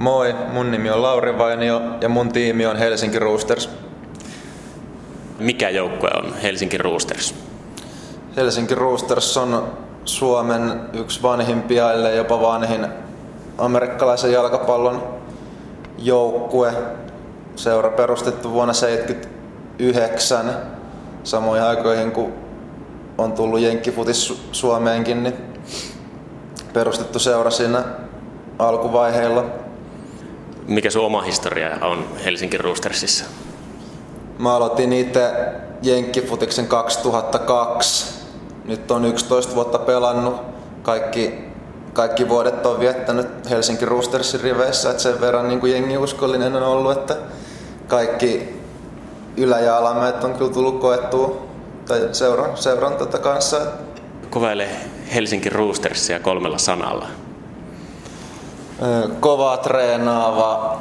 Moi, mun nimi on Lauri Vainio ja mun tiimi on Helsinki Roosters. Mikä joukkue on Helsinki Roosters? Helsinki Roosters on Suomen yksi vanhimpia, ellei jopa vanhin amerikkalaisen jalkapallon joukkue. Seura perustettu vuonna 1979 samoihin aikoihin kun on tullut jenkkifutis Suomeenkin, niin perustettu seura siinä alkuvaiheilla. Mikä sun oma historia on Helsinki Roostersissa? Mä aloitin itse jenkkifutiksen 2002. Nyt on 11 vuotta pelannut. Kaikki, kaikki vuodet on viettänyt Helsinki Roostersin riveissä, että sen verran niin kuin jengi uskollinen on ollut, että kaikki ylä- ja alamäet on kyllä tullut koettua tai seuran, seuran tätä kanssa. Kuvaile Helsinki Roostersia kolmella sanalla. Kova treenaava,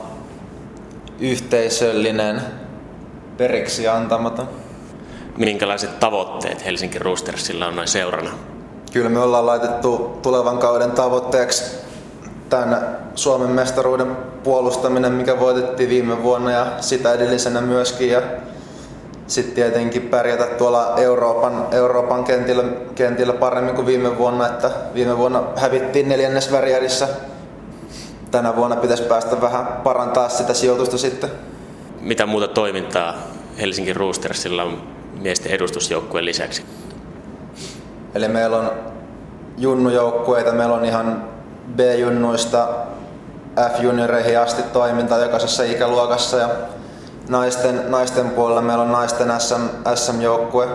yhteisöllinen, periksi antamaton. Minkälaiset tavoitteet Helsinki Roostersilla on noin seurana? Kyllä me ollaan laitettu tulevan kauden tavoitteeksi tämän Suomen mestaruuden puolustaminen, mikä voitettiin viime vuonna ja sitä edellisenä myöskin. Ja sitten tietenkin pärjätä tuolla Euroopan, Euroopan kentillä, kentillä paremmin kuin viime vuonna. Että viime vuonna hävittiin neljännes väriärissä. Tänä vuonna pitäisi päästä vähän parantaa sitä sijoitusta sitten. Mitä muuta toimintaa Helsingin Roostersilla on miesten edustusjoukkueen lisäksi? Eli meillä on junnujoukkueita, meillä on ihan B-junnuista F-junioreihin asti toimintaa jokaisessa ikäluokassa ja naisten, naisten puolella meillä on naisten SM, SM-joukkue.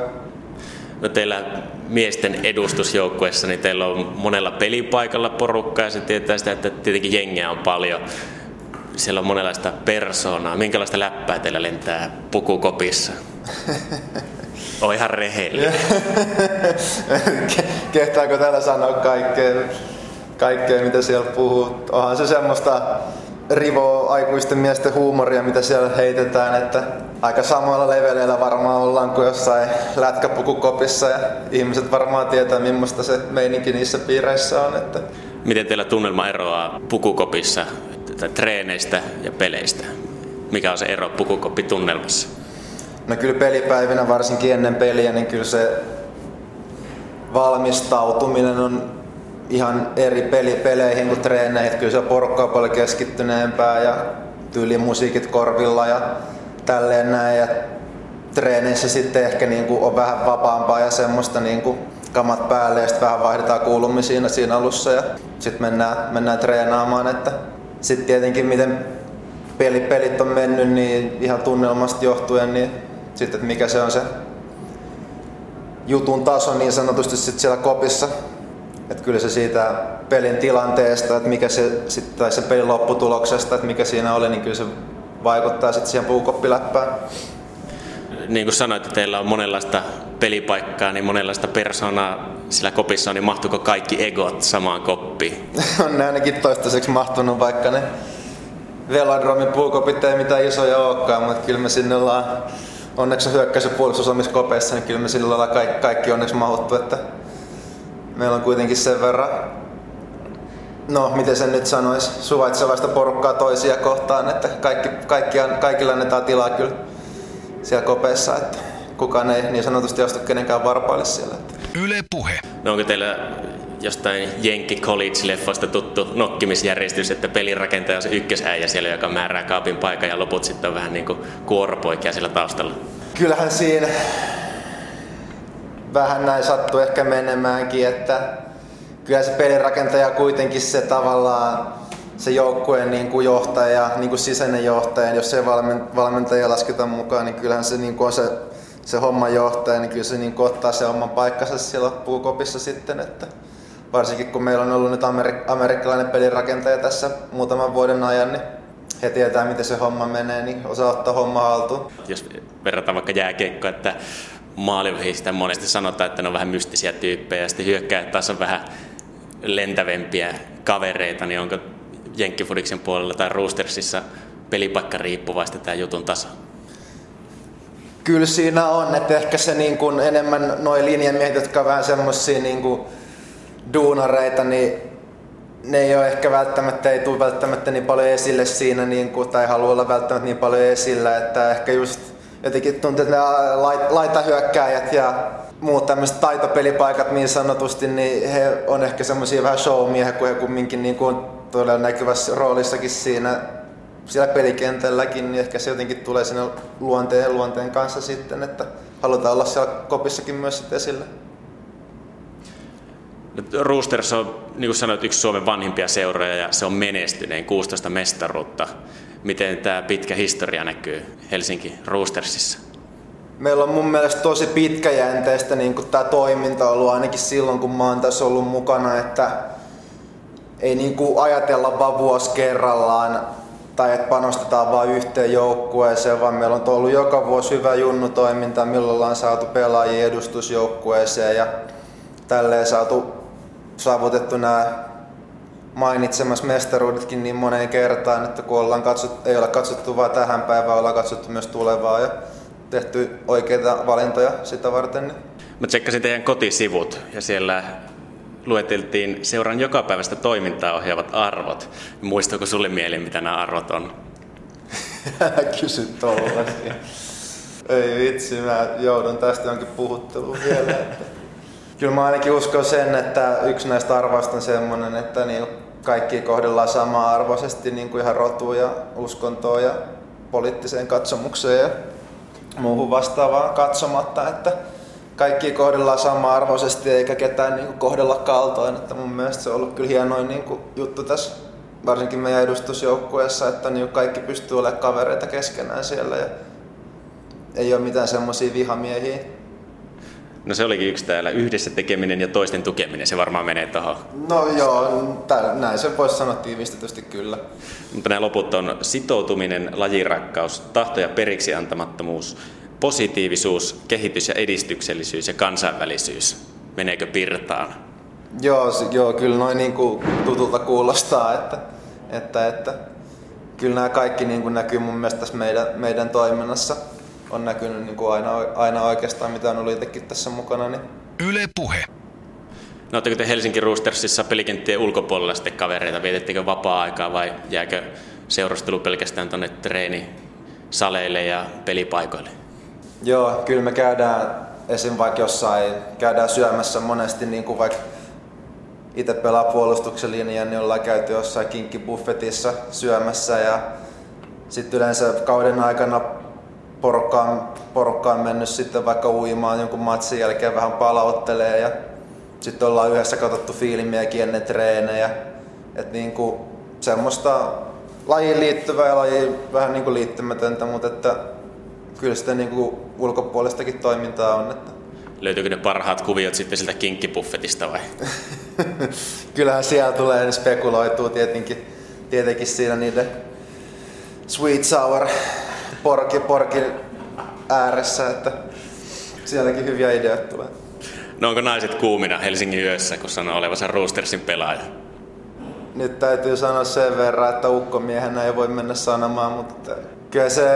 No teillä miesten edustusjoukkueessa, niin teillä on monella pelipaikalla porukka ja se tietää sitä, että tietenkin jengiä on paljon. Siellä on monenlaista persoonaa. Minkälaista läppää teillä lentää pukukopissa? On ihan rehellinen. Kehtaako täällä sanoa kaikkea, kaikkea, mitä siellä puhuu? Onhan se semmoista rivo aikuisten miesten huumoria, mitä siellä heitetään, että aika samoilla leveleillä varmaan ollaan kuin jossain lätkäpukukopissa ja ihmiset varmaan tietää, millaista se meininki niissä piireissä on. Että... Miten teillä tunnelma eroaa pukukopissa, treeneistä ja peleistä? Mikä on se ero pukukoppi-tunnelmassa? No kyllä pelipäivinä, varsinkin ennen peliä, niin kyllä se valmistautuminen on ihan eri peli, peleihin kuin treeneihin. Kyllä se on paljon keskittyneempää ja tyyli musiikit korvilla ja tälleen näin. Ja treeneissä sitten ehkä niin kuin on vähän vapaampaa ja semmoista niin kuin kamat päälle ja sitten vähän vaihdetaan kuulumisia siinä, siinä alussa ja sitten mennään, mennään treenaamaan. Että sitten tietenkin miten peli, pelit on mennyt, niin ihan tunnelmasta johtuen, niin sitten mikä se on se jutun taso niin sanotusti sit siellä kopissa. Et kyllä se siitä pelin tilanteesta, että mikä se, sit, tai se pelin lopputuloksesta, että mikä siinä oli, niin kyllä se vaikuttaa sitten siihen puukoppiläppään. Niin kuin sanoit, että teillä on monenlaista pelipaikkaa, niin monenlaista persoonaa sillä kopissa on, niin mahtuuko kaikki egot samaan koppiin? on ne ainakin toistaiseksi mahtunut, vaikka ne velodromin puukopit ei mitään isoja olekaan, mutta kyllä me sinne ollaan onneksi hyökkäys- ja puolustus kopeissa, niin kyllä me sillä lailla kaikki, kaikki onneksi mahuttu, että meillä on kuitenkin sen verran, no miten sen nyt sanoisi, suvaitsevaista porukkaa toisia kohtaan, että kaikki, kaikki, kaikilla annetaan tilaa kyllä siellä kopeissa, että kukaan ei niin sanotusti osta kenenkään varpaille siellä. Yle Puhe. No onko teillä jostain Jenkki College-leffoista tuttu nokkimisjärjestys, että pelirakentaja on se ykkösäijä siellä, joka määrää kaapin paikan ja loput sitten on vähän niin kuin kuoropoikia siellä taustalla? Kyllähän siinä vähän näin sattuu ehkä menemäänkin, että kyllä se pelirakentaja kuitenkin se tavallaan se joukkueen niin kuin johtaja, niin kuin sisäinen johtaja, jos se valmentaja lasketa mukaan, niin kyllähän se niin kuin on se, se homman johtaja, niin kyllä se niin kuin ottaa se oman paikkansa siellä puukopissa sitten, että varsinkin kun meillä on ollut nyt amerik- amerikkalainen pelirakentaja tässä muutaman vuoden ajan, niin he tietää, miten se homma menee, niin osaa ottaa homma haltuun. Jos verrataan vaikka jääkiekkoa, että maalivahista monesti sanotaan, että ne on vähän mystisiä tyyppejä ja sitten hyökkäjät taas on vähän lentävempiä kavereita, niin onko Jenkkifudiksen puolella tai Roostersissa pelipaikka riippuvaista tämä jutun taso? Kyllä siinä on, että ehkä se niin kuin enemmän noin linjamiehet, jotka on vähän semmoisia niin duunareita, niin ne ei ole ehkä välttämättä, ei tule välttämättä niin paljon esille siinä, niin kuin, tai halua olla välttämättä niin paljon esillä, että ehkä just jotenkin tuntuu, että ne laitahyökkääjät ja muut tämmöiset taitopelipaikat niin sanotusti, niin he on ehkä semmoisia vähän showmiehiä, kun he kumminkin niin kuin todella näkyvässä roolissakin siinä siellä pelikentälläkin, niin ehkä se jotenkin tulee sinne luonteen luonteen kanssa sitten, että halutaan olla siellä kopissakin myös sitten esillä. Roosters on, niin kuin sanoit, yksi Suomen vanhimpia seuroja ja se on menestyneen 16 mestaruutta. Miten tämä pitkä historia näkyy Helsinki Roostersissa? Meillä on mun mielestä tosi pitkäjänteistä niin kuin tämä toiminta ollut ainakin silloin, kun mä oon tässä ollut mukana, että ei niin kuin ajatella vaan vuosi kerrallaan tai että panostetaan vain yhteen joukkueeseen, vaan meillä on ollut joka vuosi hyvä junnutoiminta, millä ollaan saatu pelaajia edustusjoukkueeseen ja tälleen saatu saavutettu nämä mainitsemassa mestaruudetkin niin moneen kertaan, että kun ollaan katsottu, ei ole katsottu vain tähän päivään, ollaan katsottu myös tulevaa ja tehty oikeita valintoja sitä varten. Mä tsekkasin teidän kotisivut ja siellä lueteltiin seuran jokapäiväistä toimintaa ohjaavat arvot. Muistuuko sulle mieleen, mitä nämä arvot on? Kysy tollasia. Ei vitsi, mä joudun tästä jonkin puhutteluun vielä. Kyllä mä ainakin uskon sen, että yksi näistä arvoista on semmoinen, että niin kaikki kohdellaan samaa arvoisesti niin kuin ihan rotuun ja uskontoon ja poliittiseen katsomukseen ja muuhun vastaavaan katsomatta, että kaikki kohdellaan sama-arvoisesti eikä ketään niin kuin kohdella kaltoin. Että mun mielestä se on ollut kyllä hienoin niin kuin juttu tässä, varsinkin meidän edustusjoukkueessa, että niin kaikki pystyy olemaan kavereita keskenään siellä ja ei ole mitään semmoisia vihamiehiä. No se olikin yksi täällä, yhdessä tekeminen ja toisten tukeminen, se varmaan menee tuohon. No joo, tää, näin se voisi sanoa tiivistetysti kyllä. Mutta nämä loput on sitoutuminen, lajirakkaus, tahto ja periksi antamattomuus, positiivisuus, kehitys ja edistyksellisyys ja kansainvälisyys. Meneekö pirtaan? Joo, joo kyllä noin niin kuin tutulta kuulostaa, että, että, että kyllä nämä kaikki niin kuin näkyy mun mielestä tässä meidän, meidän toiminnassa. On näkynyt niin kuin aina, aina oikeastaan, mitä on ollut itsekin tässä mukana. Niin. Yle Puhe. No oletteko te Helsinki Roostersissa pelikenttien ulkopuolella sitten kavereita? Vietettekö vapaa-aikaa vai jääkö seurustelu pelkästään tuonne treeni saleille ja pelipaikoille? Joo, kyllä me käydään esim. vaikka jossain, käydään syömässä monesti niin kuin vaikka itse pelaa puolustuksen linjan, niin ollaan käyty jossain kinkkibuffetissa syömässä ja sitten yleensä kauden aikana porukkaan, porukkaan mennyt sitten vaikka uimaan jonkun matsin jälkeen vähän palauttelee ja sitten ollaan yhdessä katsottu fiilimiäkin ennen treenejä. Et niin kuin semmoista lajiin liittyvää ja lajiin vähän niin kuin liittymätöntä, mutta että kyllä sitä niin kuin ulkopuolestakin toimintaa on. Että... Löytyykö ne parhaat kuviot sitten siltä kinkkipuffetista vai? Kyllähän siellä tulee, ne spekuloituu tietenkin, tietenkin siinä niiden sweet sour porki, porki ääressä, että sielläkin hyviä ideoita tulee. No onko naiset kuumina Helsingin yössä, kun sanoo olevansa Roostersin pelaaja? Nyt täytyy sanoa sen verran, että ukkomiehenä ei voi mennä sanomaan, mutta kyllä se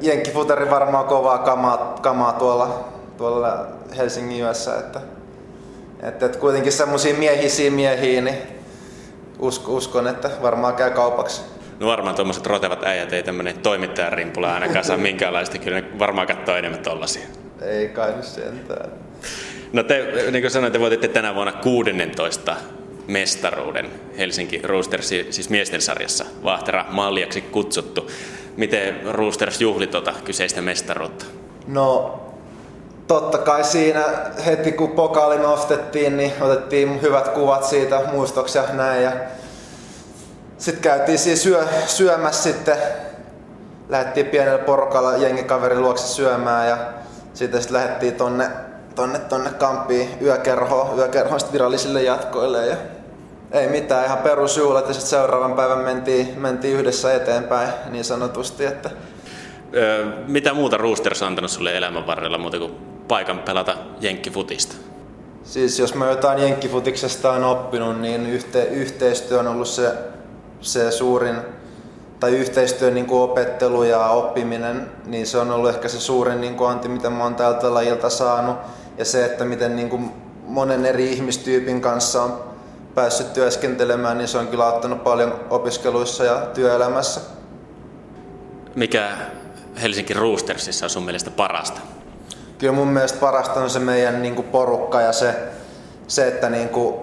jenkkifuteri varmaan kovaa kamaa, kamaa tuolla, tuolla Helsingin yössä, että, että, että kuitenkin semmoisia miehisiä miehiä, niin usko, uskon, että varmaan käy kaupaksi. No varmaan tuommoiset rotevat äijät ei tämmöinen toimittajan rimpula ainakaan saa minkäänlaista, kyllä ne varmaan katsoo enemmän tollasia. Ei kai nyt sentään. No te, niin kuin sanoin, te voititte tänä vuonna 16 mestaruuden Helsinki Roosters, siis miesten sarjassa, Vahtera malliaksi kutsuttu. Miten Roosters juhli tuota kyseistä mestaruutta? No totta kai siinä heti kun pokaali nostettiin, niin otettiin hyvät kuvat siitä muistoksia näin. Ja sitten käytiin siis syö, syömässä sitten, lähdettiin pienellä porukalla jengikaverin luokse syömään ja sitten sitten lähdettiin tonne, tonne, tonne kamppiin yökerhoon, yökerhoon virallisille jatkoille ja ei mitään, ihan perusjuhlat ja sitten seuraavan päivän mentiin, mentiin yhdessä eteenpäin niin sanotusti. Että... Öö, mitä muuta Roosters on antanut sulle elämän varrella muuta kuin paikan pelata jenkkifutista? Siis jos mä jotain jenkkifutiksesta on oppinut, niin yhte, yhteistyö on ollut se, se suurin, tai yhteistyön niin kuin opettelu ja oppiminen, niin se on ollut ehkä se suurin niin kuin anti, mitä mä oon tältä lajilta saanut. Ja se, että miten niin kuin monen eri ihmistyypin kanssa on päässyt työskentelemään, niin se on kyllä auttanut paljon opiskeluissa ja työelämässä. Mikä Helsinki Roostersissa on sun mielestä parasta? Kyllä mun mielestä parasta on se meidän niin kuin porukka ja se, se että niin kuin,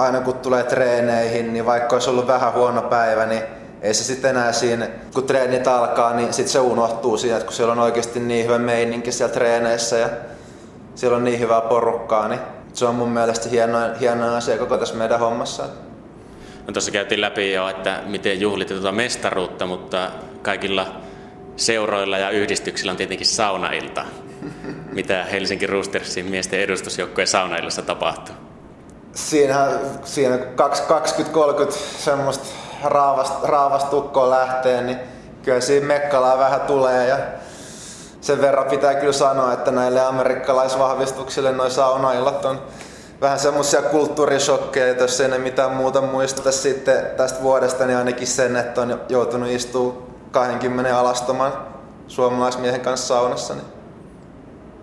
aina kun tulee treeneihin, niin vaikka olisi ollut vähän huono päivä, niin ei se sitten enää siinä, kun treenit alkaa, niin sitten se unohtuu siinä, että kun siellä on oikeasti niin hyvä meininki siellä treeneissä ja siellä on niin hyvää porukkaa, niin se on mun mielestä hieno, hieno asia koko tässä meidän hommassa. No tuossa käytiin läpi jo, että miten juhlitte tuota mestaruutta, mutta kaikilla seuroilla ja yhdistyksillä on tietenkin saunailta. Mitä Helsinki Roostersin miesten edustusjoukkojen saunailassa tapahtuu? Siinä, siinä 20-30 semmoista tukkoa lähtee, niin kyllä siinä mekkalaa vähän tulee ja sen verran pitää kyllä sanoa, että näille amerikkalaisvahvistuksille noin saunaillat on vähän semmoisia kulttuurishokkeja, että jos ei ne mitään muuta muisteta sitten tästä vuodesta, niin ainakin sen, että on joutunut istumaan 20 alastoman suomalaismiehen kanssa saunassa. Niin